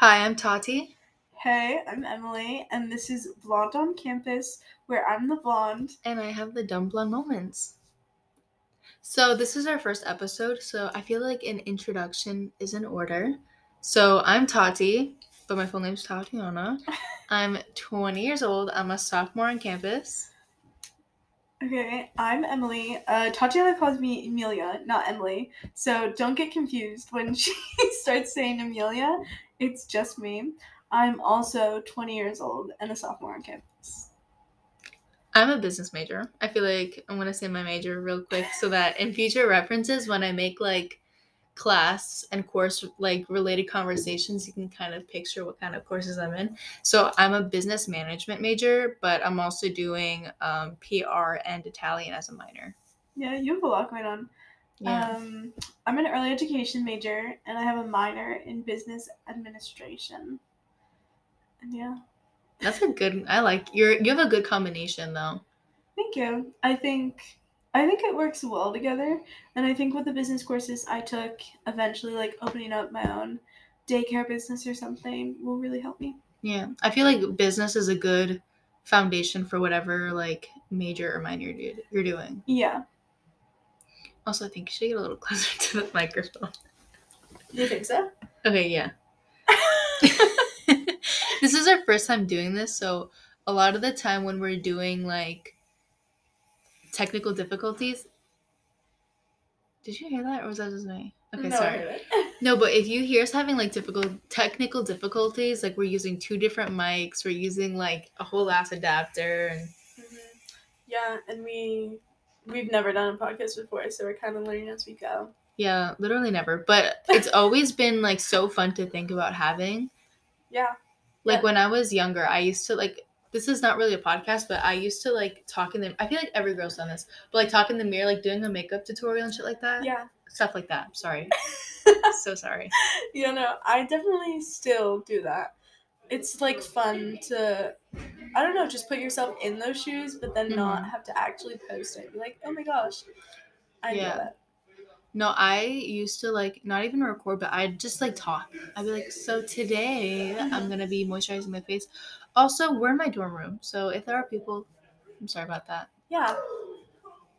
Hi, I'm Tati. Hey, I'm Emily, and this is Blonde on Campus, where I'm the blonde. And I have the dumb blonde moments. So, this is our first episode, so I feel like an introduction is in order. So, I'm Tati, but my full name's Tatiana. I'm 20 years old. I'm a sophomore on campus. Okay, I'm Emily. Uh, Tatiana calls me Amelia, not Emily. So don't get confused when she starts saying Amelia. It's just me. I'm also 20 years old and a sophomore on campus. I'm a business major. I feel like I'm to say my major real quick so that in future references, when I make like class and course like related conversations, you can kind of picture what kind of courses I'm in. So I'm a business management major, but I'm also doing um, PR and Italian as a minor. Yeah, you have a lot going on. Yeah. Um, I'm an early education major, and I have a minor in business administration. And yeah, That's a good. I like you're. You have a good combination though. thank you. I think I think it works well together, and I think with the business courses I took, eventually like opening up my own daycare business or something will really help me. Yeah, I feel like business is a good foundation for whatever like major or minor you're, you're doing. Yeah, Also, I think you should get a little closer to the microphone. you think so? Okay, yeah. this is our first time doing this, so a lot of the time when we're doing like technical difficulties. Did you hear that, or was that just me? Okay, No, sorry. No, but if you hear us having like difficult technical difficulties, like we're using two different mics, we're using like a whole ass adapter, and Mhm. Yeah, and we we've never done a podcast before, so we're kind of learning as we go. yeah, literally never. But it's always been like so fun to think about having. Yeah. Like Yeah. when I was younger, I used to like. This is not really a podcast, but I used to like talk in the. I feel like every girl's done this, but like talk in the mirror, like doing a makeup tutorial and shit like that. Yeah. stuff like that. Sorry, so sorry. you know, I definitely still do that. It's like fun to, I don't know, just put yourself in those shoes, but then not Mhm. have to actually post it. Be like, oh my gosh, I Yeah. get that. No, I used to like not even record, but I'd just like talk. I'd be like, so today I'm gonna be moisturizing my face. Also, we're in my dorm room, so if there are people, I'm sorry about that. Yeah.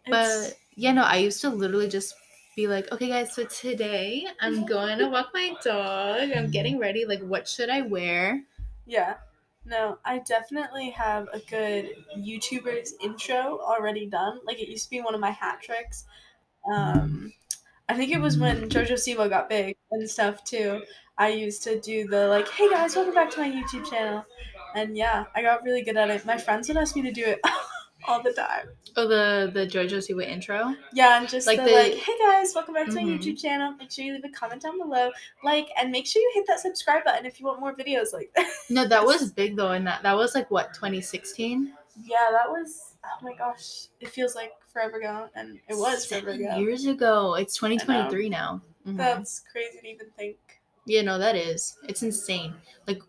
But yeah, no, I used to literally just be like, okay, guys, so today I'm going to walk my dog. I'm getting ready. Like, what should I wear? yeah. No, I definitely have a good YouTuber's intro already done. Like it used to be one of my hat tricks. Um, I think it was when JoJo Siwa got big and stuff too. I used to do the like, hey guys, welcome back to my YouTube channel. And yeah, I got really good at it. My friends would ask me to do it all the time. Oh, the the JoJo Siwa intro. Yeah, and just Like the, the- like, hey guys, welcome back to my Mhm. YouTube channel. Make sure you leave a comment down below, like, and make sure you hit that subscribe button if you want more videos like that. No, that was big though, and that that was like what 2016. Yeah, that was. Oh my gosh, it feels like forever ago, and it was forever Seven ago. years ago. It's 2023 now. Mhm. That's crazy to even think. Yeah, no, that is. It's insane. Like,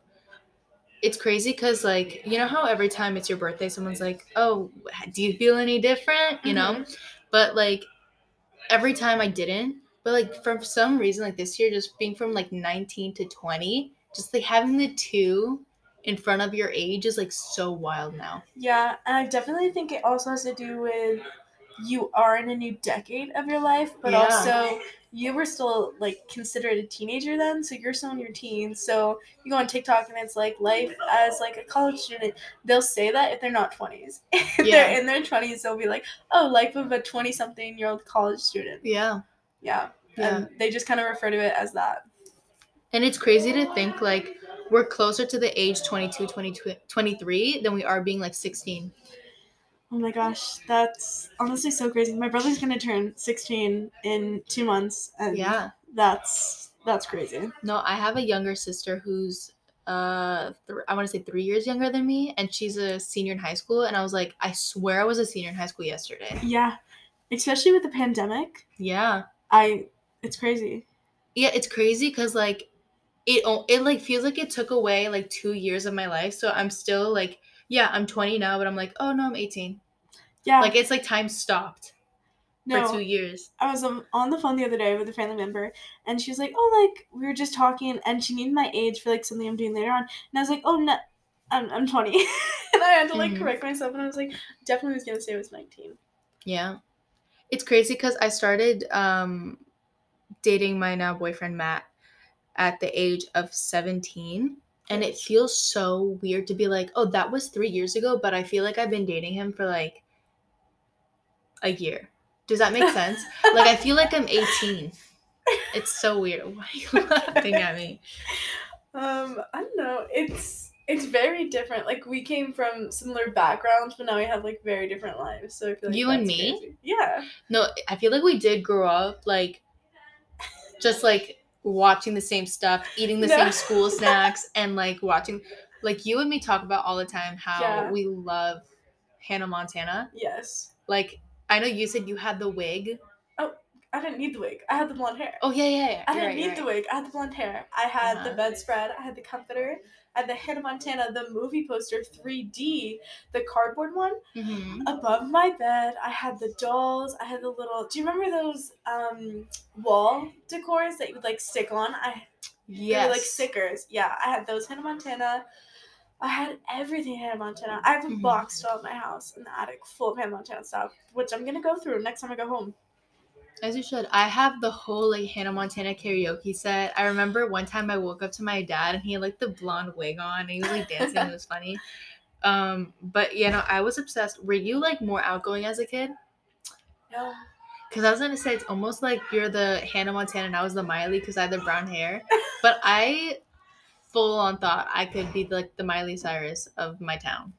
it's crazy because, like, you know how every time it's your birthday, someone's like, "Oh, do you feel any different?" You know, mm-hmm. but like every time I didn't. But like for some reason, like this year, just being from like 19 to 20, just like having the two in front of your age is like so wild now. Yeah, and I definitely think it also has to do with you are in a new decade of your life, but Yeah. also you were still like considered a teenager then, so you're still in your teens. So you go on TikTok and it's like life as like a college student. They'll say that if they're not twenties. if Yeah. they're in their twenties, they'll be like, "Oh, life of a twenty-something year old college student." Yeah. Yeah, Yeah. and they just kind of refer to it as that. And it's crazy to think like we're closer to the age 22, 22 23 than we are being like 16. Oh my gosh, that's honestly so crazy. My brother's gonna turn sixteen in two months, and Yeah. that's that's crazy. No, I have a younger sister who's uh th- I want to say 3 years younger than me and she's a senior in high school and I was like I swear I was a senior in high school yesterday. Yeah, especially with the pandemic, Yeah. I it's crazy. Yeah, it's crazy cuz like it it like feels like it took away like 2 years of my life. So I'm still like yeah, I'm 20 now, but I'm like, "Oh no, I'm 18." Yeah, Like it's like time stopped. No, for two years. I was um, on the phone the other day with a family member, and she was like, "Oh, like we were just talking, and she needed my age for like something I'm doing later on." And I was like, "Oh no, I'm I'm 20," and I had to like Mhm. correct myself, and I was like, "Definitely was gonna say I was 19." Yeah. It's crazy because I started um, dating my now boyfriend Matt at the age of 17. And it feels so weird to be like, oh, that was three years ago, but I feel like I've been dating him for like a year. Does that make sense? like, I feel like I'm 18. It's so weird. Why are you laughing at me? Um, I don't know. It's it's very different. Like we came from similar backgrounds, but now we have like very different lives. So I feel like You and me? crazy. Yeah. No, I feel like we did grow up like just like watching the same stuff, eating the No. same school snacks, and like watching like you and me talk about all the time how Yeah. we love Hannah Montana. Yes. Like I know you said you had the wig. Oh, I didn't need the wig. I had the blonde hair. Oh yeah, yeah, yeah. I You're didn't right, need you're the wig. I had the blonde hair. I had the Uh-huh. bedspread. I had the comforter. I had the Hannah Montana, the movie poster, 3D, the cardboard one Mhm. above my bed. I had the dolls. I had the little. Do you remember those um wall decors that you would like stick on? I were like stickers. Yeah, I had those Hannah Montana. I had everything Hannah Montana. I have a Mhm. box still at my house in the attic full of Hannah Montana stuff, which I'm gonna go through next time I go home. As you should. I have the whole like Hannah Montana karaoke set. I remember one time I woke up to my dad and he had like the blonde wig on and he was like dancing. and it was funny. Um, but you know, I was obsessed. Were you like more outgoing as a kid? No. Because I was gonna say it's almost like you're the Hannah Montana and I was the Miley because I had the brown hair. But I full on thought I could be like the Miley Cyrus of my town.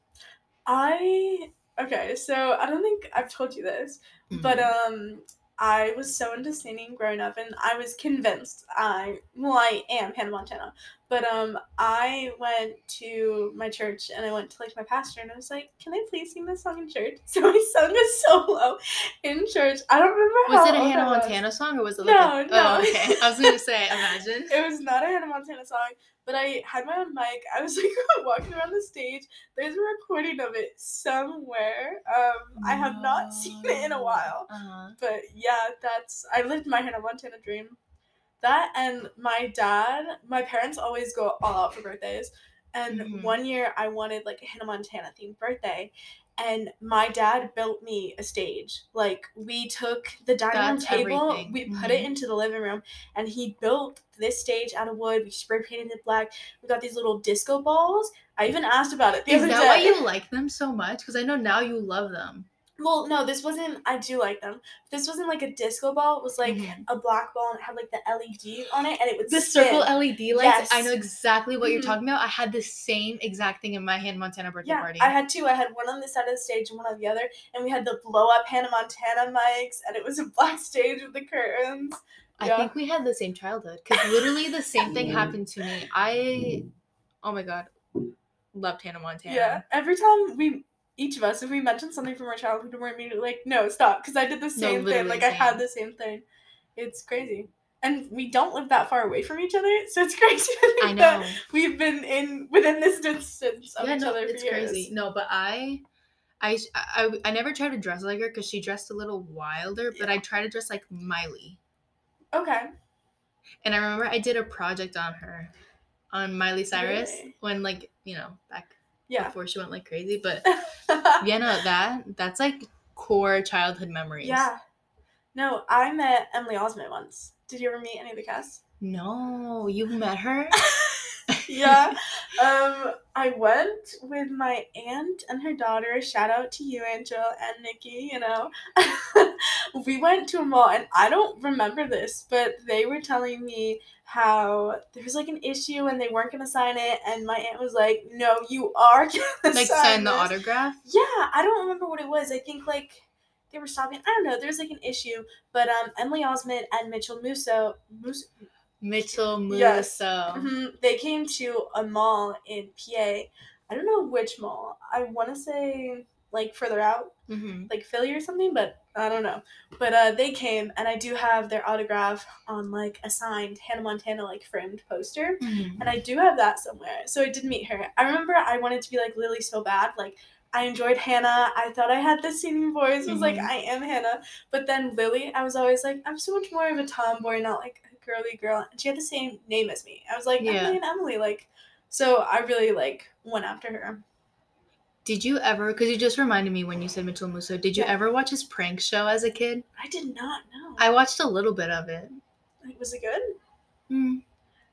I okay, so I don't think I've told you this, but Mhm. um I was so into singing growing up and I was convinced I well I am Hannah Montana. But um I went to my church and I went to like my pastor and I was like, Can I please sing this song in church? So I sung a solo in church. I don't remember was it a Hannah. Montana song or was it like No, a no. Oh okay. I was gonna say imagine. It was not a Hannah Montana song, but I had my own mic. I was like walking around the stage. There's a recording of it somewhere. Um, I have not seen it in a while. Uh-huh. But yeah, that's I lived my Hannah Montana dream. That and my dad, my parents always go all out for birthdays. And Mhm. one year I wanted like a Hannah Montana themed birthday. And my dad built me a stage. Like we took the dining room table, everything. we put it Mhm. into the living room, and he built this stage out of wood. We spray painted it black. We got these little disco balls. I even asked about it the Is that day. why you like them so much? Because I know now you love them. Well, no, this wasn't. I do like them. This wasn't like a disco ball. It was like Mhm. a black ball and it had like the LED on it, and it would The spin. circle LED lights. I know exactly what you're Mhm. talking about. I had the same exact thing in my Hannah Montana birthday Yeah, party. I had two. I had one on the side of the stage and one on the other, and we had the blow up Hannah Montana mics, and it was a black stage with the curtains. I yeah. think we had the same childhood because literally the same thing happened to me. I, oh my god, loved Hannah Montana. Yeah. Every time we, each of us, if we mentioned something from our childhood, we're immediately like, no, stop, because I did the same thing. literally Like I had the same thing. It's crazy. And we don't live that far away from each other, so it's crazy to think I that know. we've been in within this distance of Yeah, each no, other for it's years. crazy. No, but I, I, I, I never tried to dress like her because she dressed a little wilder. But I tried to dress like Miley. Okay. And I remember I did a project on her, on Miley Cyrus, Really? when like you know back Yeah. before she went like crazy. But yeah, no, that that's like core childhood memories. yeah. No, I met Emily Osment once. Did you ever meet any of the cast? No, you met her. yeah. Um, I went with my aunt and her daughter. Shout out to you, Angel and Nikki. You know, we went to a mall, and I don't remember this, but they were telling me how there was like an issue and they weren't gonna sign it, and my aunt was like, "No, you are gonna like sign sign the this." autograph. Yeah, I don't remember what it was. I think like they were stopping. I don't know. There's like an issue, but um, Emily Osment and Mitchell Musso, Musso Mitchell Musso. Yes. Mhm. They came to a mall in PA. I don't know which mall. I want to say like further out, hmm like Philly or something, but I don't know. But uh, they came, and I do have their autograph on like a signed Hannah Montana like framed poster, hmm and I do have that somewhere. So I did meet her. I remember I wanted to be like Lily so bad, like. I enjoyed Hannah. I thought I had the singing voice. I was like, Mhm. I am Hannah. But then Lily, I was always like, I'm so much more of a tomboy, not like a girly girl. And she had the same name as me. I was like, Yeah. Emily and Emily. Like, so I really like went after her. Did you ever? Because you just reminded me when you said Mitchell Musso. Did you Yeah. ever watch his prank show as a kid? I did not know. I watched a little bit of it. was it good? Hmm.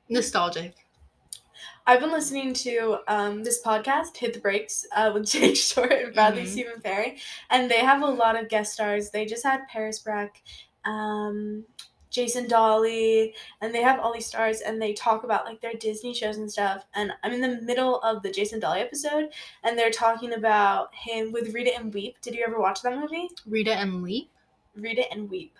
Nostalgic. I've been listening to um, this podcast, Hit the Brakes, uh, with Jake Short and Bradley Mhm. Steven Perry, and they have a lot of guest stars. They just had Paris Berelc, um, Jason Dolley, and they have all these stars, and they talk about like their Disney shows and stuff. And I'm in the middle of the Jason Dolley episode, and they're talking about him with Read It and Weep. Did you ever watch that movie? Rita and Weep. Read It and Weep.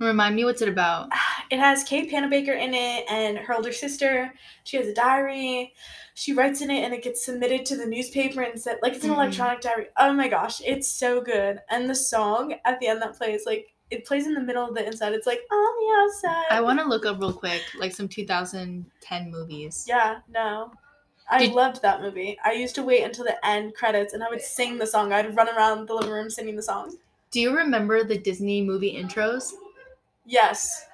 Remind me what's it about? It has Kay Panabaker in it and her older sister. She has a diary. She writes in it and it gets submitted to the newspaper and said like it's an Mhm. electronic diary. Oh my gosh, it's so good. And the song at the end that plays like it plays in the middle of the inside. It's like on the outside. I want to look up real quick, like some 2010 movies. Yeah, no. I Did- loved that movie. I used to wait until the end credits and I would sing the song. I'd run around the living room singing the song. Do you remember the Disney movie intros? Yes.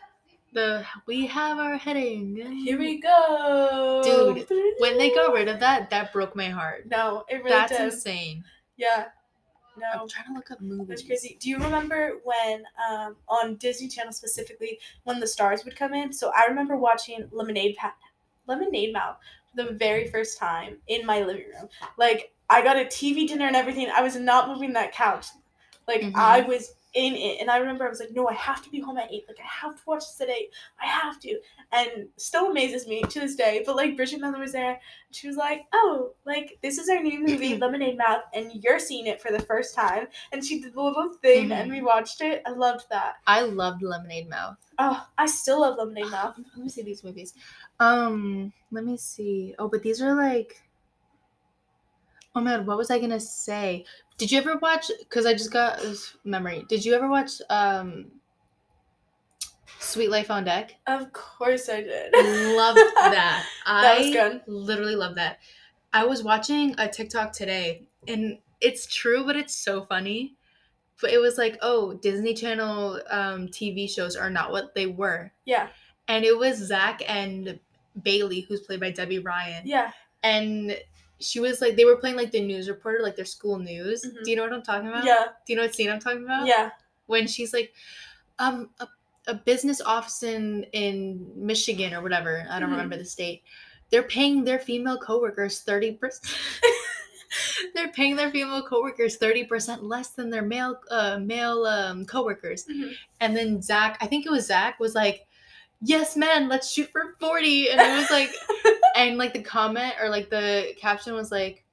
The We Have Our Heading. Here we go. Dude, When they got rid of that, that broke my heart. No, it really That's did. insane. Yeah. No. I'm trying to look up movies. That's crazy. Do you remember when um, on Disney Channel specifically when the stars would come in? So I remember watching Lemonade pa- Lemonade Mouth for the very first time in my living room. Like I got a TV dinner and everything. I was not moving that couch. Like Mhm. I was in it, and I remember I was like, no, I have to be home at eight. Like I have to watch this at eight. I have to. And still amazes me to this day. But like Bridgit Mendler was there. And she was like, oh, like this is our new movie, Lemonade Mouth, and you're seeing it for the first time. And she did the little thing, and Mhm. we watched it. I loved that. I loved Lemonade Mouth. Oh, I still love Lemonade Mouth. Let me see these movies. Um, let me see. Oh, but these are like. Oh man, what was I gonna say? Did you ever watch? Because I just got this memory. Did you ever watch um, Sweet Life on Deck? Of course I did. I loved that. That was I good. literally love that. I was watching a TikTok today, and it's true, but it's so funny. But it was like, oh, Disney Channel um, TV shows are not what they were, yeah, and it was Zack and Bailey, who's played by Debby Ryan, yeah. and she was like, they were playing like the news reporter, like their school news. Mhm. Do you know what I'm talking about? Yeah, Do you know what scene I'm talking about? yeah. when she's like, um, a, a business office in in Michigan or whatever. I don't Mhm. remember the state. They're paying their female coworkers thirty percent. They're paying their female coworkers thirty percent less than their male uh, male um, coworkers. Mhm. And then Zack, I think it was Zack, was like, "Yes, man, let's shoot for 40. And it was like, and like the comment or like the caption was like,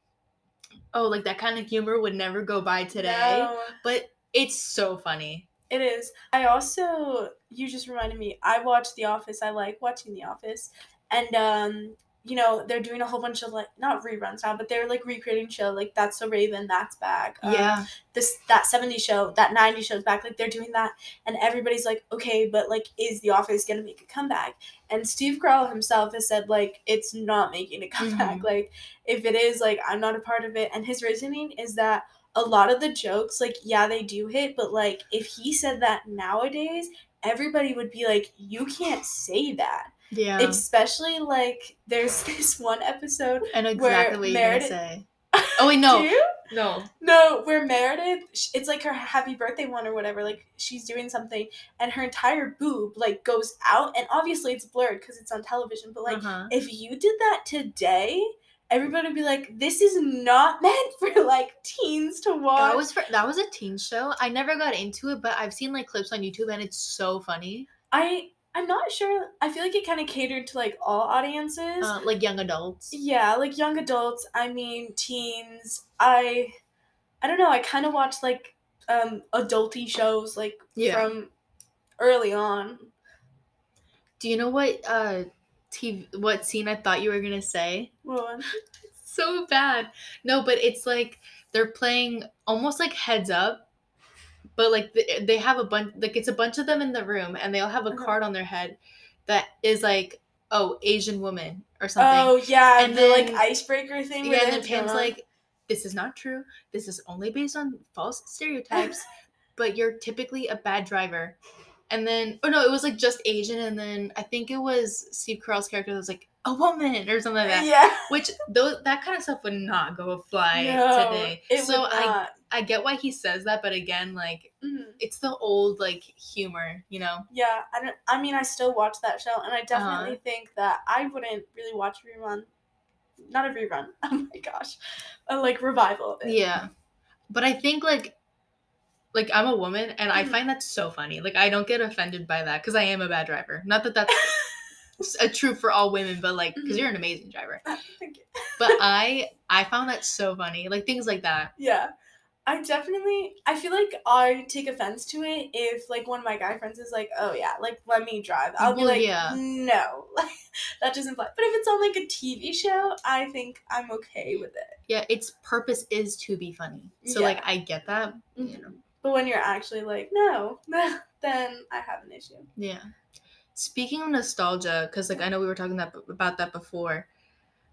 "Oh, like that kind of humor would never go by today." No. But it's so funny. It is. I also you just reminded me. I watch The Office. I like watching The Office, and um, you know they're doing a whole bunch of like not reruns now, but they're like recreating show like That's So Raven, That's Back. um, Yeah. this that 70 show, that 90 shows back. Like they're doing that, and everybody's like, okay, but like, is The Office gonna make a comeback? And Steve Carell himself has said like it's not making a comeback. Mhm. Like if it is, like I'm not a part of it. And his reasoning is that a lot of the jokes, like, yeah, they do hit, but like, if he said that nowadays, everybody would be like, you can't say that. Yeah. Especially like, there's this one episode. I know where exactly what Meredith- gonna say. Oh wait, no, Do you? no. No, where Meredith, it's like her happy birthday one or whatever. Like she's doing something, and her entire boob like goes out, and obviously it's blurred because it's on television. But like, uh-huh. if you did that today, everybody would be like, "This is not meant for like teens to watch." That was for, that was a teen show. I never got into it, but I've seen like clips on YouTube and it's so funny. I I'm not sure. I feel like it kind of catered to like all audiences. Uh, like young adults. Yeah, like young adults. I mean, teens. I, I don't know. I kind of watch like um adulty shows like Yeah. from early on. Do you know what uh TV what scene I thought you were gonna say? Well, So bad. No, but it's like they're playing almost like heads up, but like th- they have a bunch like it's a bunch of them in the room and they all have a Uh-huh. card on their head that is like oh Asian woman or something. oh yeah, And the like icebreaker thing. Yeah, and then have to go Pam's like, this is not true. This is only based on false stereotypes, but you're typically a bad driver. And then, oh no, it was like just Asian, and then I think it was Steve Carell's character that was like a woman or something like that. Yeah. Which those that kind of stuff would not go fly No, today. it so I. I get why he says that, but again, like Mhm. it's the old like humor, you know? Yeah, I don't. I mean, I still watch that show, and I definitely Uh-huh. think that I wouldn't really watch a rerun. Not a rerun. Oh my gosh, a like revival of it. Yeah. But I think like like I'm a woman and I Mhm. find that so funny. Like I don't get offended by that cuz I am a bad driver. Not that that's a true for all women, but like cuz Mhm. you're an amazing driver. Thank you. But I I found that so funny. Like things like that. Yeah. I definitely I feel like I take offense to it if like one of my guy friends is like, "Oh yeah, like let me drive." I'll be Well, like, yeah. "No." Like that doesn't fly. But if it's on like a TV show, I think I'm okay with it. Yeah, its purpose is to be funny. So like I get that, you know. But when you're actually like, "No," then I have an issue. Yeah. Speaking of nostalgia, because like I know we were talking that about that before,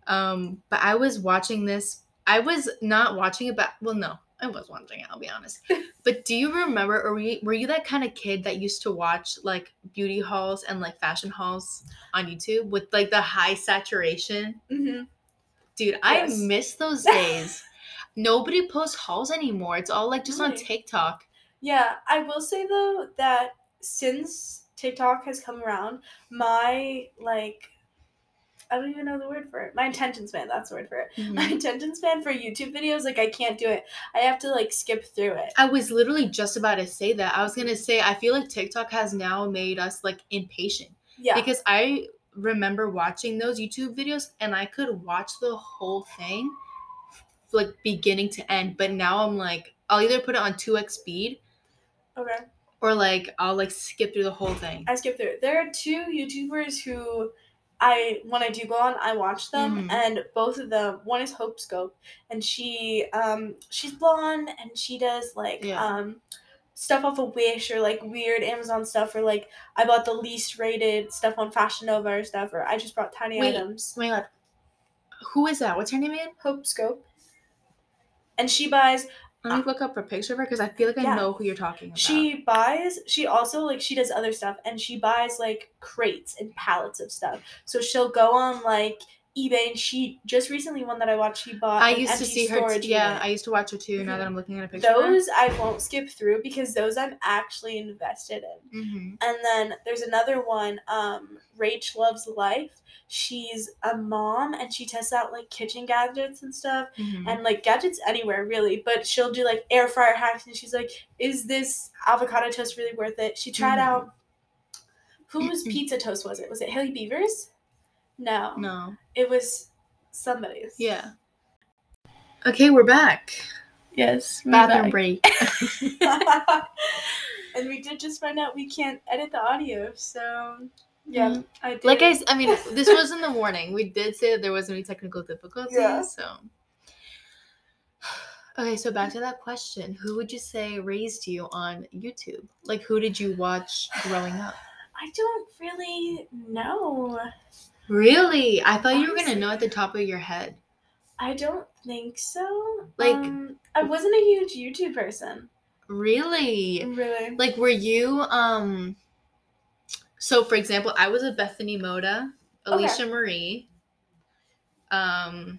um, but I was watching this. I was not watching it, but well, no, I was watching it. I'll be honest. but do you remember, or were you, were you that kind of kid that used to watch like beauty hauls and like fashion hauls on YouTube with like the high saturation? hmm Dude, I miss those days. Nobody posts hauls anymore. It's all like just on TikTok. Yeah, I will say though that since TikTok has come around, my like I don't even know the word for it. My attention span, that's the word for it. Mm-hmm. My attention span for YouTube videos, like I can't do it. I have to like skip through it. I was literally just about to say that. I was gonna say I feel like TikTok has now made us like impatient Yeah. because I remember watching those YouTube videos and I could watch the whole thing like beginning to end. But now I'm like, I'll either put it on two x speed okay. Or like I'll like skip through the whole thing. I skip through it. There are two YouTubers who I when I do go on, I watch them Mhm. and both of them one is Hope Scope and she um she's blonde and she does like Yeah. um stuff off of Wish or like weird Amazon stuff or like I bought the least rated stuff on Fashion Nova or stuff or I just brought tiny Wait. items. My god, who is that? What's her name again? Hope Scope. And she buys Let me look up a picture of her because I feel like I Yeah. know who you're talking about. She buys, she also like she does other stuff and she buys like crates and pallets of stuff. So she'll go on like eBay and she just recently one that I watched she bought I used to see her. T- yeah. I used to watch her too. Now Mhm. that I'm looking at a picture. those I won't skip through because those I'm actually invested in. Mhm. And then there's another one, um, Rach Loves Life. She's a mom and she tests out like kitchen gadgets and stuff Mhm. and like gadgets anywhere really but she'll do like air fryer hacks and she's like is this avocado toast really worth it she tried Mhm. out whose pizza toast was it was it Hailey Bieber's no no. it was somebody's Yeah. Okay, we're back. yes Bathroom break. and we did just find out we can't edit the audio so yeah Mhm. i did Like I, I mean, this was in the warning. We did say that there wasn't any technical difficulties. Yeah. So. Okay, so back to that question: Who would you say raised you on YouTube? Like, who did you watch growing up? i don't really know Really? I thought you were gonna know at the top of your head. i don't think so Like- um, i wasn't a huge youtube person Really? really Like, were you um? So, for example, I was a Bethany Mota, Okay. Alisha Marie, um,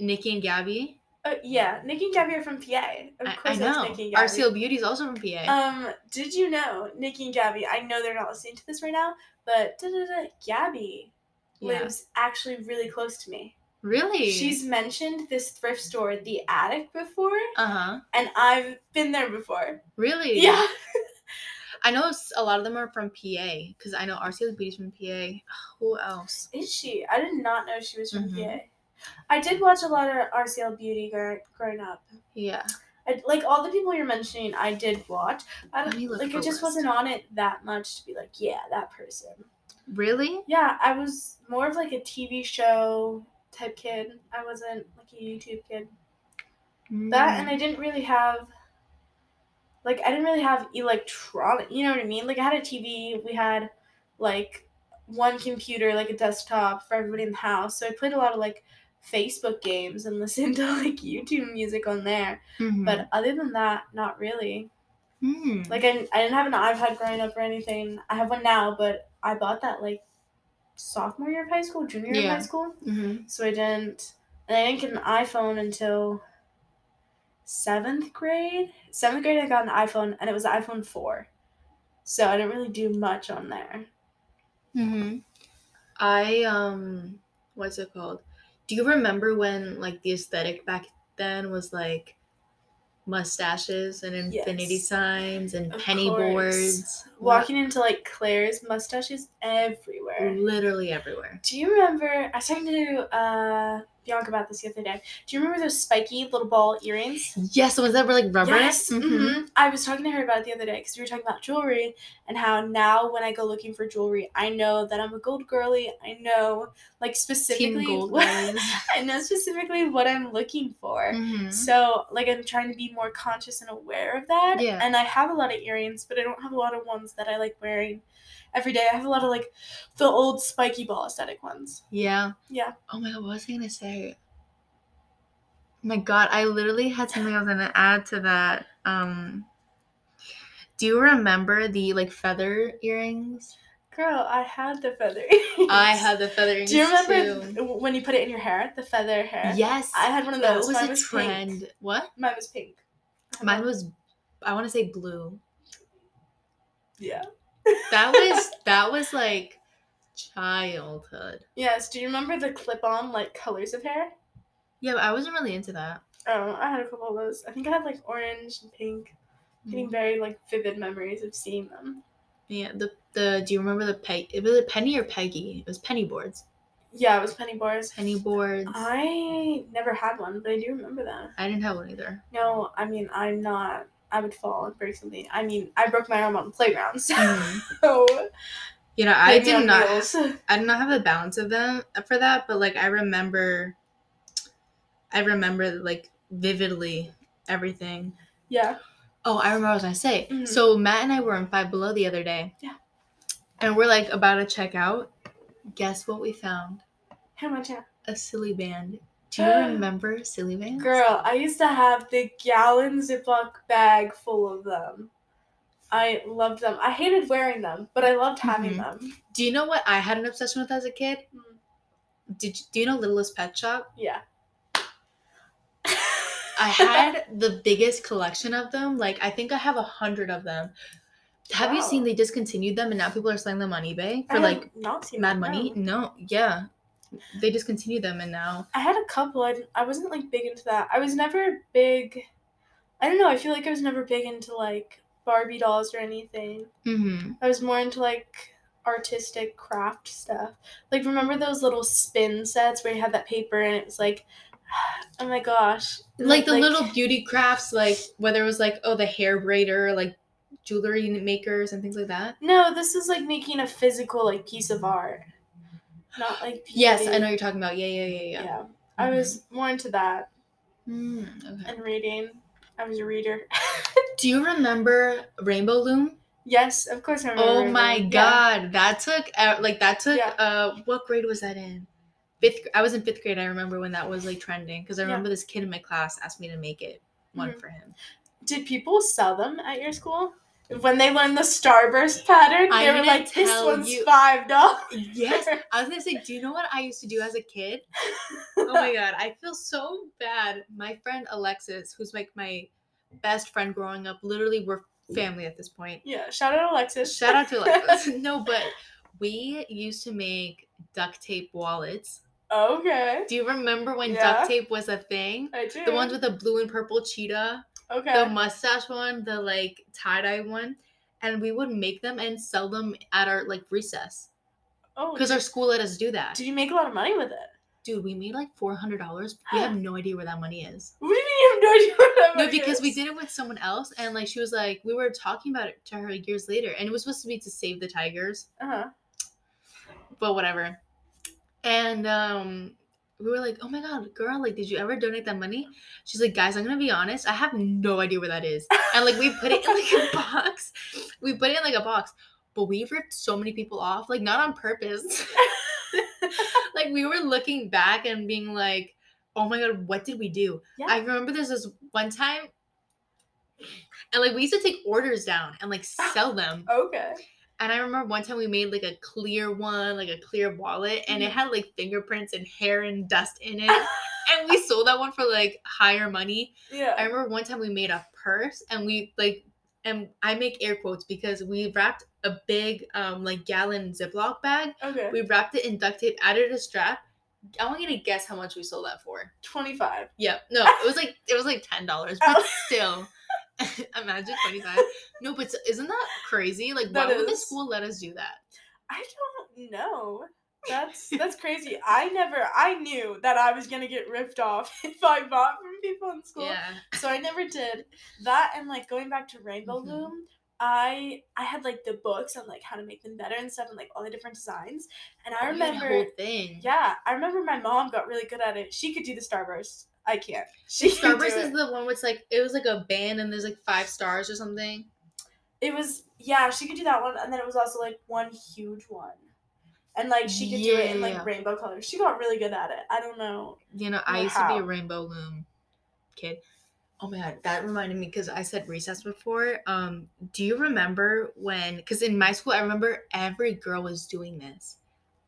Nikki and Gabby. Uh, yeah, Nikki and Gabby are from PA. Of I, I course, know. that's Nikki and Gabby. RCL Beauty is also from PA. Um, did you know Nikki and Gabby? I know they're not listening to this right now, but da-da-da, Gabby yeah. lives actually really close to me. Really? She's mentioned this thrift store, The Attic, before, Uh huh. and I've been there before. Really? Yeah. I know a lot of them are from PA because I know RCL Beauty's from PA. Who else? Is she? I did not know she was from Mhm. PA. I did watch a lot of RCL Beauty gr- growing up. Yeah. I, like all the people you're mentioning, I did watch. I don't, like for I just wasn't on it that much to be like, yeah, that person. Really? Yeah, I was more of like a TV show type kid. I wasn't like a YouTube kid. That and I didn't really have like I didn't really have electronic you know what I mean? Like I had a TV, we had like one computer, like a desktop for everybody in the house. So I played a lot of like Facebook games and listen to like YouTube music on there. Mhm. But other than that, not really. Mm. Like I, I didn't have an iPad growing up or anything. I have one now, but I bought that like sophomore year of high school, junior year Yeah. of high school. Mhm. So I didn't, and I didn't get an iPhone until seventh grade. Seventh grade, I got an iPhone, and it was iPhone four. So I didn't really do much on there. hmm I um, what's it called? Do you remember when like the aesthetic back then was like mustaches and infinity Yes. signs and Of penny course. boards? Walking into like Claire's mustaches everywhere. literally everywhere. Do you remember? I was talking to uh, Bianca about this the other day. Do you remember those spiky little ball earrings? Yes, the ones that were like rubber. Yes. Mhm. mhm. I was talking to her about it the other day because we were talking about jewelry and how now when I go looking for jewelry, I know that I'm a gold girly. I know like specifically what. I know specifically what I'm looking for. Mhm. So like I'm trying to be more conscious and aware of that. Yeah. And I have a lot of earrings, but I don't have a lot of ones that I like wearing every day. I have a lot of like the old spiky ball aesthetic ones. Yeah. Yeah. Oh my god, what was I gonna say? my god, I literally had something I was gonna add to that. Um do you remember the like feather earrings? Girl, I had the feather earrings. I had the feather earrings. Do you remember too. when you put it in your hair, the feather hair? Yes. I had one of that those. was Mine a was pink. trend. What? Mine was pink. Mine was I wanna say blue. Yeah. That was that was like childhood. Yes. Do you remember the clip-on like colors of hair? Yeah, but I wasn't really into that. Oh, I had a couple of those. I think I had like orange and pink. Getting mm. very like vivid memories of seeing them. Yeah, the the do you remember the peg it was a penny or peggy? It was penny boards. Yeah, it was penny boards. Penny boards. I never had one, but I do remember that. I didn't have one either. No, I mean I'm not. I would fall and break something. I mean, I broke my arm on the playground, so. You know, I did not wheels. I did not have the balance of them for that, but like I remember I remember like vividly everything. Yeah. Oh, I remember what I was gonna say. Mhm. So Matt and I were in Five Below the other day. Yeah. And we're like about to check out. Guess what we found? How much? Yeah. A silly band. Do you remember silly bands? Girl, I used to have the gallon Ziploc bag full of them. I loved them. I hated wearing them, but I loved having Mhm. them. Do you know what I had an obsession with as a kid? Mm. Did you, do you know Littlest Pet Shop? Yeah. I had the biggest collection of them. Like I think I have a hundred of them. Have you seen they discontinued them and now people are selling them on eBay for have like not seen mad money? No, yeah. They discontinued them and now I had a couple. I, I wasn't like big into that. I was never big. I don't know. I feel like I was never big into like Barbie dolls or anything. hmm I was more into like artistic craft stuff. Like remember those little spin sets where you had that paper and it was like, oh my gosh, like the little beauty crafts, like whether it was like oh the hair braider, like jewelry makers and things like that. No, this is like making a physical like piece of art, not like Yes, I know you're talking about. Yeah, yeah, yeah, Yeah, yeah. I Mhm. was more into that Mm, okay. and reading. I was a reader. Do you remember Rainbow Loom? yes, of course I remember. Oh my reading. Yeah. god, that took uh, like that took Yeah. uh what grade was that in? Fifth. I was in fifth grade. I remember when that was like trending because I Yeah. remember this kid in my class asked me to make it one Mhm. for him. Did people sell them at your school? When they learned the starburst pattern, they I'm were like, "This one's you- five dollars." Yes, I was gonna say. Do you know what I used to do as a kid? Oh my god, I feel so bad. My friend Alexis, who's like my best friend growing up, literally we're family at this point. Yeah, shout out Alexis. Shout out to Alexis. no, but we used to make duct tape wallets. okay, Do you remember when Yeah. duct tape was a thing? I do. The ones with the blue and purple cheetah, okay. the mustache one, the like tie dye one, and we would make them and sell them at our like recess oh, because our school let us do that. did you make a lot of money with it? Dude, we made like four hundred dollars. We have no idea where that money is. What do you mean you have no idea what that No, money because we did it with someone else, and like she was like, we were talking about it to her years later, and it was supposed to be to save the tigers, Uh-huh. but whatever. And um, we were like, oh my god, girl, like, did you ever donate that money? She's like, guys, I'm gonna be honest, I have no idea where that is. And like, we put it in like a box. We put it in like a box, but we ripped so many people off, like not on purpose. like we were looking back and being like, oh my god, what did we do? Yeah. I remember this was one time, and like we used to take orders down and like sell them. okay. And I remember one time we made like a clear one, like a clear wallet, and it Mhm. had like fingerprints and hair and dust in it. and we sold that one for like higher money. Yeah. I remember one time we made a purse and we like and I make air quotes because we wrapped a big um like gallon Ziploc bag. okay. We wrapped it in duct tape, added a strap. I want you to guess how much we sold that for. 25. Yep. No, it was like it was like ten dollars, but still. Imagine twenty five. No, but isn't that crazy? Like, That why would the school let us do that? I don't know. That's that's crazy. I never I knew that I was gonna get ripped off if I bought from people in school. Yeah. So I never did. That and like going back to Rainbow Mhm. Loom, I I had like the books on like how to make them better and stuff and like all the different designs. And I Oh, remember whole thing. Yeah, I remember my mom got really good at it. She could do the starburst. I can't. She Starburst is the one where it's like it was like a band and there's like five stars or something. it was yeah, she could do that one and then it was also like one huge one. And like she could do it in like rainbow colors. She got really good at it. I don't know. You know, I used to be a rainbow loom kid. Oh my god, that reminded me because I said recess before. Um, do you remember when? Because in my school, I remember every girl was doing this.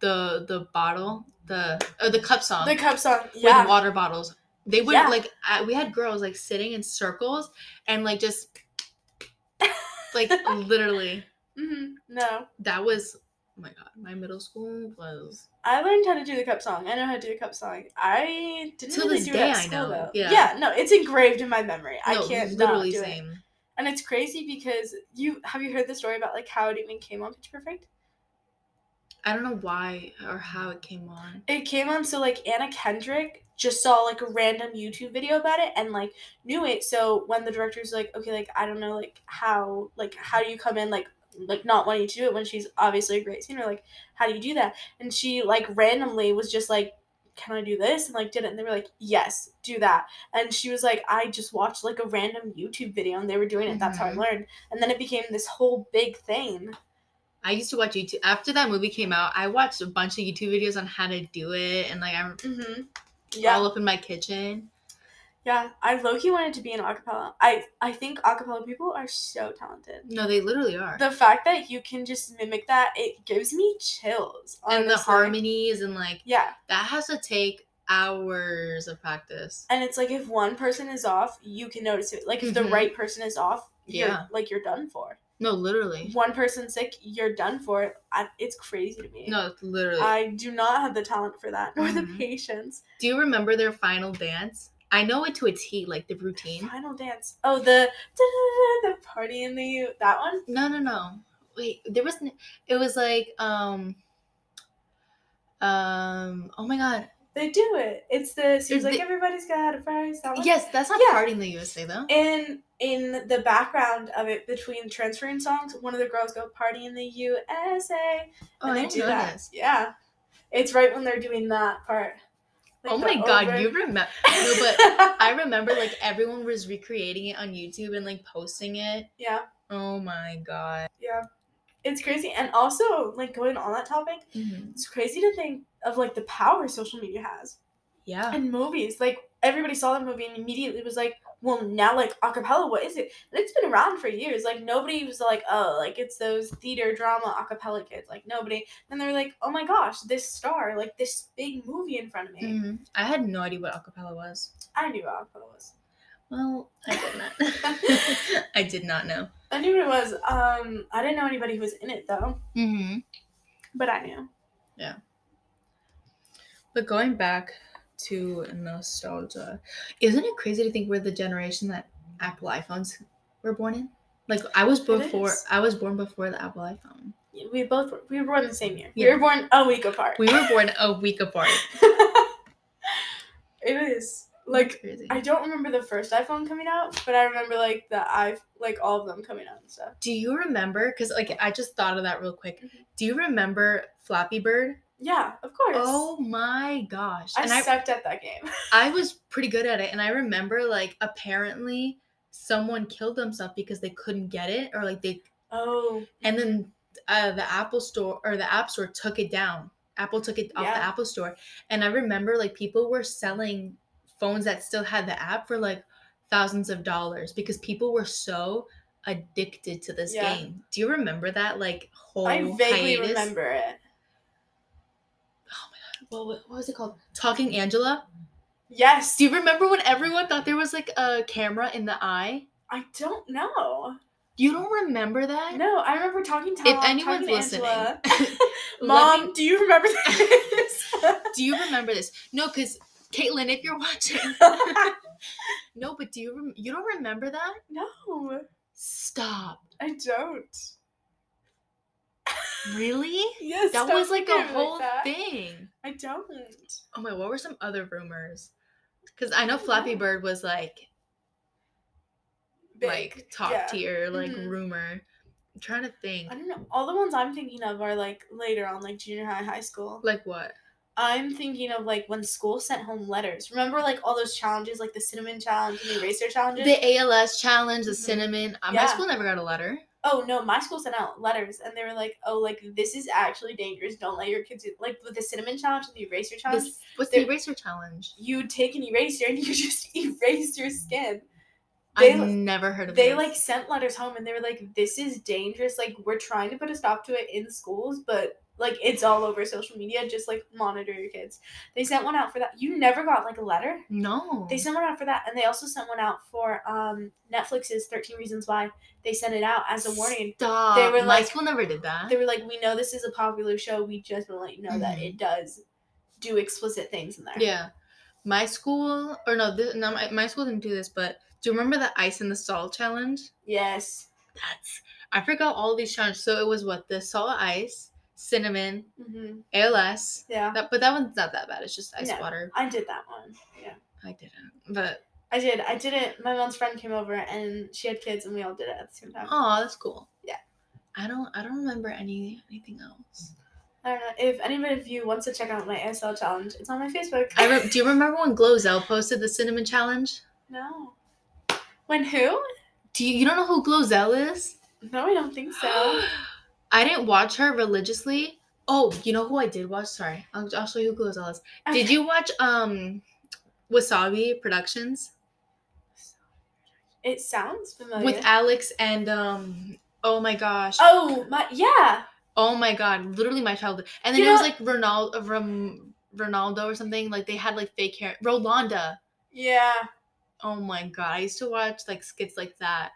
The the bottle, the oh, the cup song The cup song. with Yeah. water bottles. They would Yeah. like I, we had girls like sitting in circles and like just like literally hmm No. that was oh my god my middle school was I learned how to do the cup song. I know how to do the cup song. I didn't really this do day, it at I school know. though. Yeah. no, it's engraved in my memory. I can't literally not do it. same. And it's crazy because you have you heard the story about like how it even came on Pitch Perfect? I don't know why or how it came on. It came on so like Anna Kendrick just saw like a random YouTube video about it and like knew it. So when the director's like, okay, like I don't know like how like how do you come in like like not wanting to do it when she's obviously a great singer, like how do you do that? And she like randomly was just like can I do this? And like did it and they were like, Yes, do that. And she was like, I just watched like a random YouTube video and they were doing it, that's how I Mhm. learned. And then it became this whole big thing. I used to watch YouTube after that movie came out. I watched a bunch of YouTube videos on how to do it, and like I'm Mm-hmm. Yeah. all up in my kitchen. Yeah, I low-key wanted to be an acapella. I I think acapella people are so talented. No, they literally are. The fact that you can just mimic that, it gives me chills. and the harmonies and like Yeah, that has to take hours of practice. and it's like if one person is off, you can notice it. Like if the Mhm. right person is off, you're, Yeah. like you're done for. No, literally. One person sick, you're done for. I, it's crazy to me. No, literally. I do not have the talent for that nor the Mhm. patience. do you remember their final dance? I know it to a T, like the routine. Final dance. Oh, the the party in the That one. No, no, no. Wait, there was. It was like um. Um. Oh my God. They do it. It's the seems like everybody's got a. That one? Yes, that's not Yeah. party in the USA though. In in the background of it, between transferring songs, one of the girls go "Party in the USA," Oh, and they didn't do that. this. Yeah, it's right when they're doing that part. Like oh my God, over- you remember? No, but I remember like everyone was recreating it on YouTube and like posting it. yeah, Oh my God. yeah, it's crazy. And also, like going on that topic, Mhm. it's crazy to think of like the power social media has. Yeah. and movies. Like everybody saw the movie and immediately was like, "Well, now like acapella, what is it?" And it's been around for years. Like nobody was like, "Oh, like it's those theater drama acapella kids." Like nobody. And they're like, "Oh my gosh, this star, like this big movie in front of me." Mhm. I had no idea what acapella was. I knew what acapella was. Well, I did not. I did not know. I knew what it was. Um, I didn't know anybody who was in it though, Mm-hmm. but I knew. Yeah. But going back to nostalgia, isn't it crazy to think we're the generation that Apple iPhones were born in? Like I was before. I was born before the Apple iPhone. We both were, we were born the same year. We were born a week apart. We were born a week apart. it is like crazy. I don't remember the first iPhone coming out, but I remember like the i like all of them coming out and stuff. Do you remember? Because like I just thought of that real quick. Mhm. Do you remember Flappy Bird? Yeah, of course. Oh my gosh! I and I sucked at that game. I was pretty good at it, and I remember like apparently someone killed themselves because they couldn't get it, or like they Oh. and then uh, the Apple store or the App Store took it down. Apple took it off the Yeah. Apple store. And I remember like people were selling phones that still had the app for like thousands of dollars because people were so addicted to this Yeah. game. Do you remember that like whole I vaguely hiatus? remember it. What, what was it called? Talking Angela. Yes. Do you remember when everyone thought there was like a camera in the eye? I don't know. You don't remember that? No, I remember talking to If anyone's listening, Angela. Mom, me- do you remember this? do you remember this? No, because Caitlin, if you're watching, no, but do you rem- you don't remember that? no, Stop. I don't. Really? Yes, That was like a whole that. thing. I don't. Oh my, what were some other rumors? Because I know Flappy know. Bird was like Big. like top yeah. tier like Mhm. rumor. I'm trying to think. I don't know. All the ones I'm thinking of are like later on, like junior high, high school. Like what? I'm thinking of like when school sent home letters. Remember like all those challenges, like the cinnamon challenge and the eraser challenge? The ALS challenge, the Mhm. cinnamon. Uh, Yeah. My school never got a letter. Oh no, my school sent out letters and they were like, oh, like this is actually dangerous. Don't let your kids do like with the cinnamon challenge and the eraser challenge. This, what's the eraser challenge? you take an eraser and you just erase your skin. They- I've never heard of that. They this. like sent letters home and they were like, "This is dangerous. Like we're trying to put a stop to it in schools, but like it's all over social media. Just like monitor your kids." They sent one out for that. You never got like a letter. no. They sent one out for that, and they also sent one out for um Netflix's Thirteen Reasons Why. They sent it out as a warning. Stop. They were My like- school never did that. They were like, "We know this is a popular show. We just want to let you know that Mhm. it does do explicit things in there." Yeah. My school, or no, this, no my, my school didn't do this, but do you remember the ice and the salt challenge? Yes. That's, I forgot all these challenges. So it was what? The salt ice, cinnamon, hmm ALS. Yeah. That, but that one's not that bad. It's just ice water. I did that one. Yeah. I didn't. But, I did. I did it. My mom's friend came over and she had kids, and we all did it at the same time. oh, that's cool. Yeah. I don't, I don't remember any anything else. I don't know if anybody of you wants to check out my ASL challenge. It's on my Facebook. I re- do you remember when Glozell posted the cinnamon challenge? no. When who? Do you, you don't know who Glozell is? No, I don't think so. I didn't watch her religiously. Oh, you know who I did watch? Sorry, I'll, I'll show you who Glozell is. Did you watch um Wassabi Productions It sounds familiar. with Alex and um? Oh my gosh! Oh my yeah. Oh my god! Literally my childhood. And then You it was know- like Ronaldo, Rom, Ronaldo or something. Like they had like fake hair. Rolanda. Yeah. Oh my god! I used to watch like skits like that.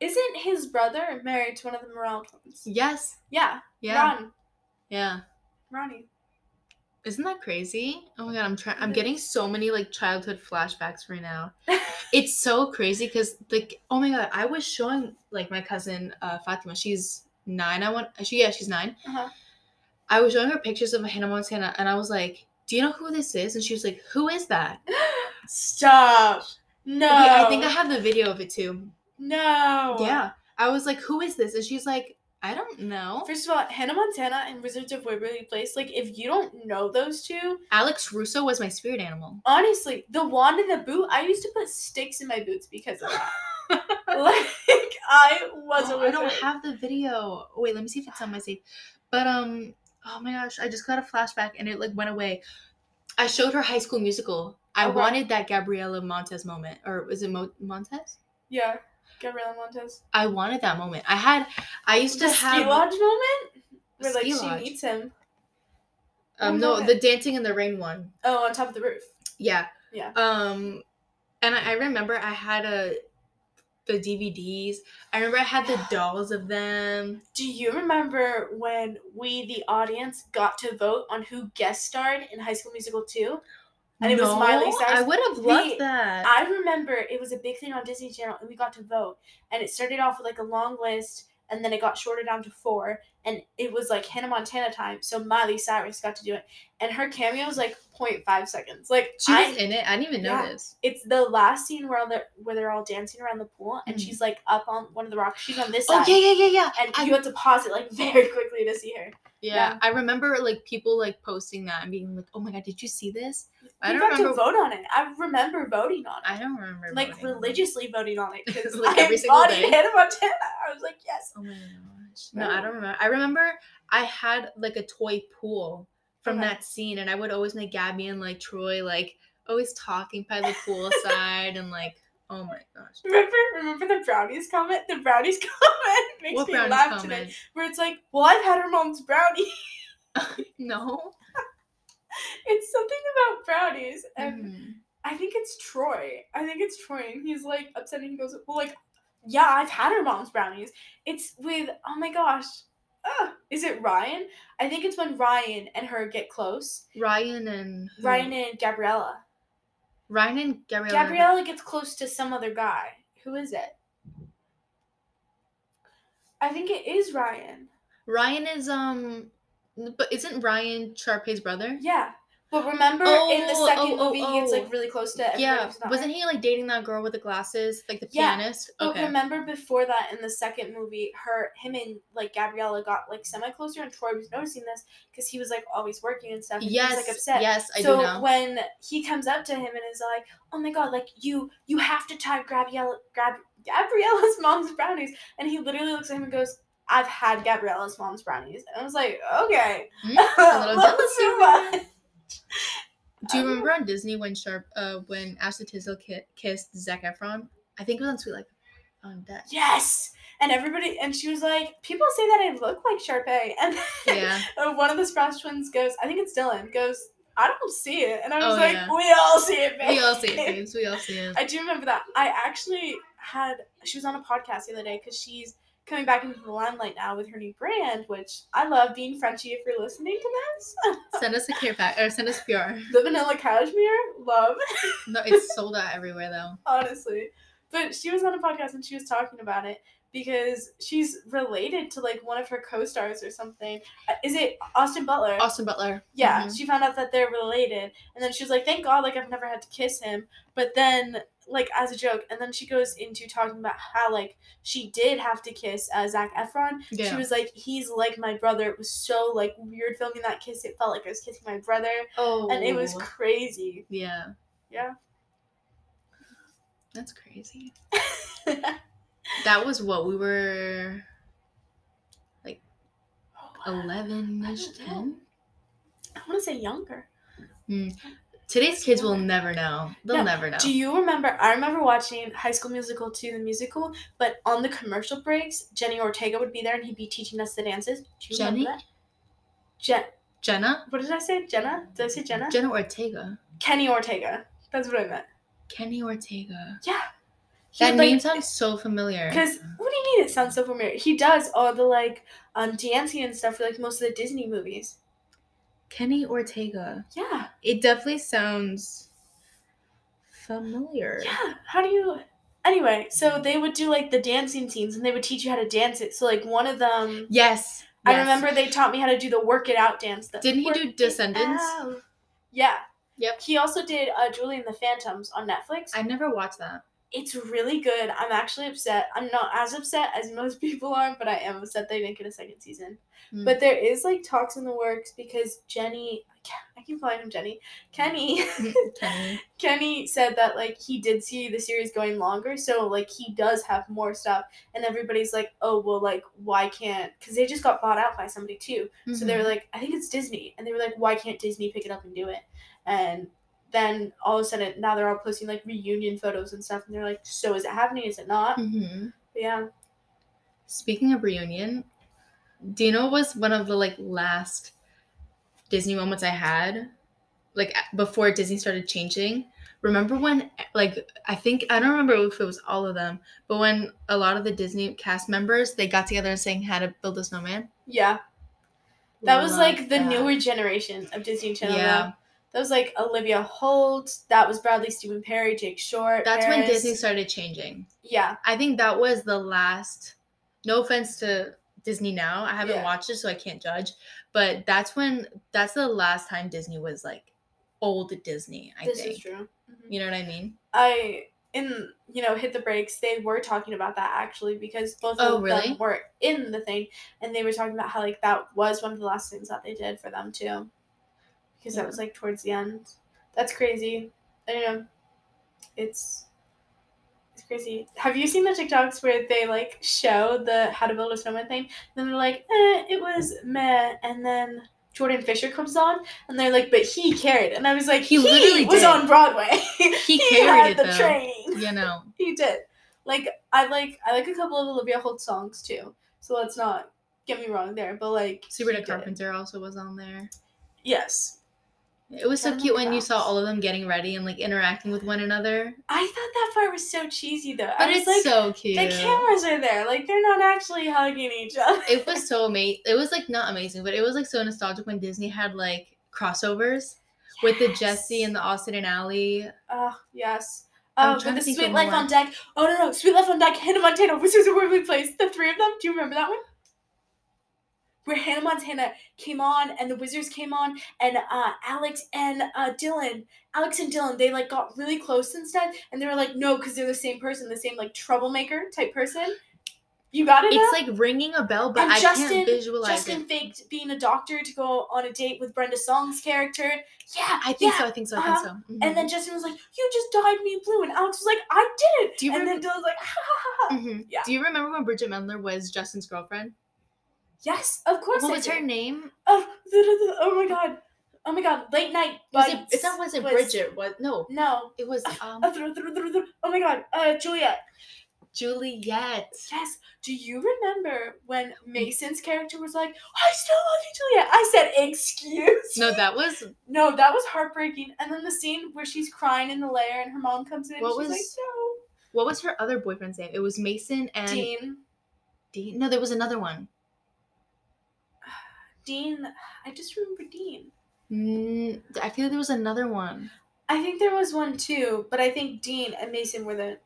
Isn't his brother married to one of the Merrell twins? Yes. Yeah. Yeah. Ron. Yeah. Ronnie. Isn't that crazy? Oh my god, I'm trying. I'm getting so many like childhood flashbacks right now. it's so crazy because like oh my god, I was showing like my cousin uh, Fatima. She's nine. I want. She yeah, she's nine. Uh-huh. I was showing her pictures of Hannah Montana, and I was like, "Do you know who this is?" And she was like, "Who is that?" Stop. No. Wait, I think I have the video of it too. No. Yeah, I was like, "Who is this?" And she's like, "I don't know." First of all, Hannah Montana and Wizards of Waverly Place, like if you don't know those two, Alex Russo was my spirit animal. honestly, the wand and the boot, I used to put sticks in my boots because of that. like I was Oh, I don't have the video. Wait, let me see if it's on my safe. But um, oh my gosh, I just got a flashback and it like went away. I showed her High School Musical. I Okay. wanted that Gabriella Montez moment, or was it Mo- Montez? Yeah, Gabriella Montez. I wanted that moment. I had, I used The to ski have. lodge moment where like Ski she lodge. meets him. Um, no, the dancing in the rain one. Oh, on top of the roof. Yeah. Yeah. Um, and I, I remember I had a the DVDs. I remember I had the dolls of them. Do you remember when we, the audience, got to vote on who guest starred in High School Musical 2? And it was Miley No, Cyrus. I would have loved The- that. I remember it was a big thing on Disney Channel, and we got to vote. And it started off with like a long list, and then it got shorted down to four. And it was like Hannah Montana time, so Miley Cyrus got to do it. And her cameo was like 0.5 seconds. Like she I, was in it. I didn't even Yeah. notice. it's the last scene where they're where they're all dancing around the pool, and Mhm. she's like up on one of the rocks. She's on this Oh side, yeah, yeah, yeah, yeah. and I- you have to pause it like very quickly to see her. Yeah, Yeah. I remember like people like posting that and being like, "Oh my god, did you see this?" I we don't remember. to vote on it. I remember voting on it. I don't remember. like voting. religiously voting on it because Like, I every single day? Hannah Montana. I was like, yes. Oh my gosh. No, I don't remember. I remember I had like a toy pool from Okay. that scene, and I would always make Gabby and like Troy like always talking by the poolside and like oh my gosh. Remember, remember the brownies comment? The brownies comment makes What me laugh today. Where it's like, well, I've had her mom's brownie. No. it's something about brownies, and Mhm. I think it's Troy. I think it's Troy, and he's like upset. And he goes, "Well, like, yeah, I've had her mom's brownies. It's with oh my gosh, Ugh, is it Ryan? I think it's when Ryan and her get close. Ryan and? Ryan and Gabriella. Ryan and Gabriella. Gabriella gets close to some other guy. Who is it? I think it is Ryan. Ryan is um, but isn't Ryan Sharpay's brother? Yeah. But remember in the Oh, second oh, oh, movie he gets oh. like really close to everybody Yeah, wasn't he like dating that girl with the glasses, like the Yeah, pianist? But Okay. remember before that in the second movie, her him and like Gabriella got like semi closer and Troy was noticing this because he was like always working and stuff. And Yes, he was like upset. yes, I so do know. when he comes up to him and is like, "Oh my god, like you you have to try Gabriella grab Gabriella's mom's brownies," and he literally looks at him and goes, "I've had Gabriella's mom's brownies," and I was like, "Okay, Hmm? A little too much." Do you Um, remember on Disney when Sharp, uh, when Ashley Tisdale ki- kissed Zac Efron? I think it was on Sweet Life on Deck. Yes. And everybody, and she was like, people say that I look like Sharpay. And Yeah. uh, one of the Sprouse twins goes, I think it's Dylan, goes, I don't see it. And I was Oh, like, yeah. we all see it, babe. We all see it, babes. We all see it. I do remember that. I actually had, she was on a podcast the other day because she's coming back into the limelight now with her new brand, which I love being Frenshe if you're listening to this. Send us a care pack or send us PR. the vanilla cashmere, love. No, it's sold out everywhere though. honestly. But she was on a podcast and she was talking about it because she's related to like one of her co-stars or something. Uh, Is it Austin Butler? Austin Butler. yeah, Mhm. she found out that they're related, and then she was like, "Thank God, like I've never had to kiss him." But then, like as a joke, and then she goes into talking about how like she did have to kiss uh, Zac Efron. Yeah. She was like, "He's like my brother." It was so like weird filming that kiss. It felt like I was kissing my brother, Oh. and it was crazy. Yeah. Yeah. That's crazy. That was what we were like eleven ish, I don't know. ten. I want to say younger. Today's kids will never know. They'll No. never know. Do you remember? I remember watching High School Musical 2, the musical, but on the commercial breaks, Jenny Ortega would be there and he'd be teaching us the dances. Do you Jenny? remember that? Jen- Jenna? what did I say? Jenna? Did I say Jenna? Jenna Ortega. Kenny Ortega. That's what I meant. Kenny Ortega. Yeah. He That would, like- name sounds so familiar. Because what do you mean it sounds so familiar? He does all the like um dancing and stuff for like most of the Disney movies. Kenny Ortega. Yeah. It definitely sounds familiar. Yeah. How do you Anyway, so they would do like the dancing scenes and they would teach you how to dance it. So like one of them Yes. I yes. remember they taught me how to do the work it out dance. The Didn't he do Descendants? Yeah. Yep. He also did uh, Julie and the Phantoms on Netflix. I never watched that. It's really good. I'm actually upset. I'm not as upset as most people are, but I am upset they didn't get a second season. Hmm. But there is like talks in the works because Jenny, I keep calling him Jenny, Kenny, Kenny. Kenny said that like he did see the series going longer, so like he does have more stuff, and everybody's like, oh well, like why can't? Because they just got bought out by somebody too, so they were Mhm. like, I think it's Disney, and they were like, why can't Disney pick it up and do it? And then all of a sudden now they're all posting like reunion photos and stuff, and they're like, so is it happening? Is it not? Mhm. Yeah, Speaking of reunion, do you know was one of the like last Disney moments I had? Like before Disney started changing. Remember when like I think I don't remember if it was all of them, but when a lot of the Disney cast members they got together and sang how to build a snowman. yeah. That was Love like the that. newer generation of Disney Channel. Yeah. though. That was like Olivia Holt. That was Bradley Steven Perry, Jake Short. That's when Disney started changing. Yeah. I think that was the last. No offense to Disney now, I haven't Yeah. watched it, so I can't judge. But that's when that's the last time Disney was like old Disney. I this think is true. Mhm. you know what I mean. I in you know hit the brakes They were talking about that actually because both Oh, of really? them were in the thing, and they were talking about how like that was one of the last things that they did for them too, because that was like towards the end. That's crazy. I don't know. It's it's crazy. Have you seen the TikToks where they like show the how to build a snowman thing? Then they're like, eh, it was meh, and then Jordan Fisher comes on, and they're like, "But he carried," and I was like, He "He, literally was did. on Broadway. He had carried it, the though. training. You know. He did. Like I like I like a couple of Olivia Holt songs too. So let's not get me wrong there. But like Sabrina he did. Also was on there. Yes. It was so cute when you saw all of them getting ready and like interacting with one another. I thought that part was so cheesy though. But it's like so cute. the cameras are there. Like they're not actually hugging each other. it was so amazing. It was like not amazing, but it was like so nostalgic when Disney had like crossovers with the Jessie and the Austin and Ally. Oh yes. Oh, with the Sweet Life on Deck. Oh no no, Sweet Life on Deck, Hannah Montana, Wizards of Waverly Place. The three of them. Do you remember that one? Where Hannah Montana came on and the Wizards came on and uh, Alex and uh, Dylan, Alex and Dylan, they like got really close and stuff, and they were like, no, because they're the same person, the same like troublemaker type person. You got it. It's now? like ringing a bell, but and I Justin, can't visualize Justin it. faked being a doctor to go on a date with Brenda Song's character. Yeah, I think yeah. so. I think so. I uh-huh. think so. Mhm. And then Justin was like, "You just dyed me blue," and Alex was like, "I did it." Do you and remem- then Dylan's like, "Ha ha ha!" Mhm. yeah. Do you remember when Bridgit Mendler was Justin's girlfriend? Yes, of course. What I was do. her name? Oh, oh my god, oh my god, late night. Was it, it's not wasn't was- Bridgit. What? No, No. it was um Oh my god, uh, Juliet. Juliet. Yes. Do you remember when Mason's character was like, "I still love you, Juliet"? I said, "Excuse." No, that was No, that was heartbreaking. And then the scene where she's crying in the lair and her mom comes in. What and she's was- like, what was her other boyfriend's name? It was Mason and Dean. Dean. No, there was another one. Dean. I just remember Dean. Mm, I feel like there was another one. I think there was one too, but I think Dean and Mason were the.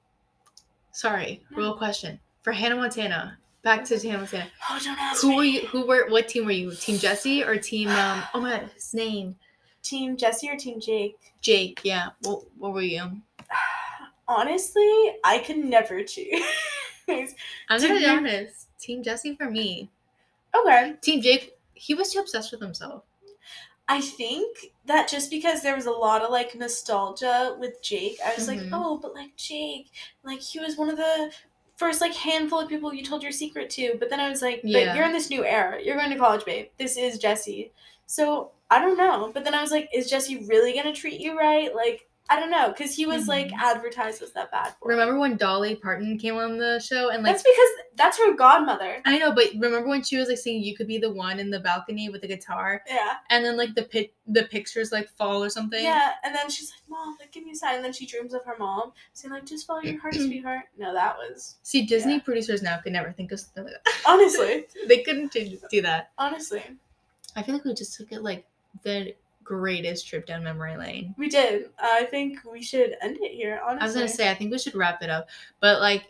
Sorry, No. real question for Hannah Montana. Back to Hannah Montana. Oh, don't ask Who me. were you? Who were? What team were you? Team Jesse or team? Um. Oh my god, his name. Team Jesse or Team Jake? Jake. Yeah. What? What were you? Honestly, I could never choose. I'm gonna be be- honest. Team Jesse for me. okay. Team Jake. He was too obsessed with himself. I think that just because there was a lot of like nostalgia with Jake, I was like, Mhm. oh, but like Jake, like he was one of the first like handful of people you told your secret to. But then I was like, but Yeah. you're in this new era. You're going to college, babe. This is Jesse. So I don't know. But then I was like, is Jesse really gonna treat you right? Like I don't know, because he was like Mhm. advertised as that bad boy. Remember when Dolly Parton came on the show and like That's because that's her godmother. I know, but remember when she was like saying you could be the one in the balcony with the guitar, Yeah. and then like the pic the pictures like fall or something. Yeah, and then she's like, "Mom, like, give me a sign." And then she dreams of her mom saying, "Like, just follow your heart, sweetheart." No, that was See, Disney Yeah. producers now could never think of something like that. honestly, they couldn't do do that. honestly, I feel like we just took it like the greatest trip down memory lane. we did. I think we should end it here. Honestly, I was gonna say I think we should wrap it up, but like,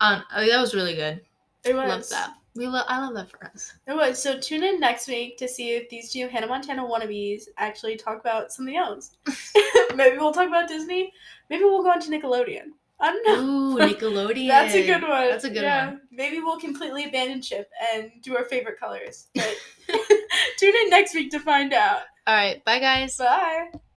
um, I mean, that was really good. it was. Love that. We love. I love that for us. It was. So tune in next week to see if these two Hannah Montana wannabes actually talk about something else. Maybe we'll talk about Disney. Maybe we'll go on to Nickelodeon. I don't know. Ooh, Nickelodeon. That's a good one. That's a good yeah. one. Maybe we'll completely abandon ship and do our favorite colors. But tune in next week to find out. All right, bye guys. Bye.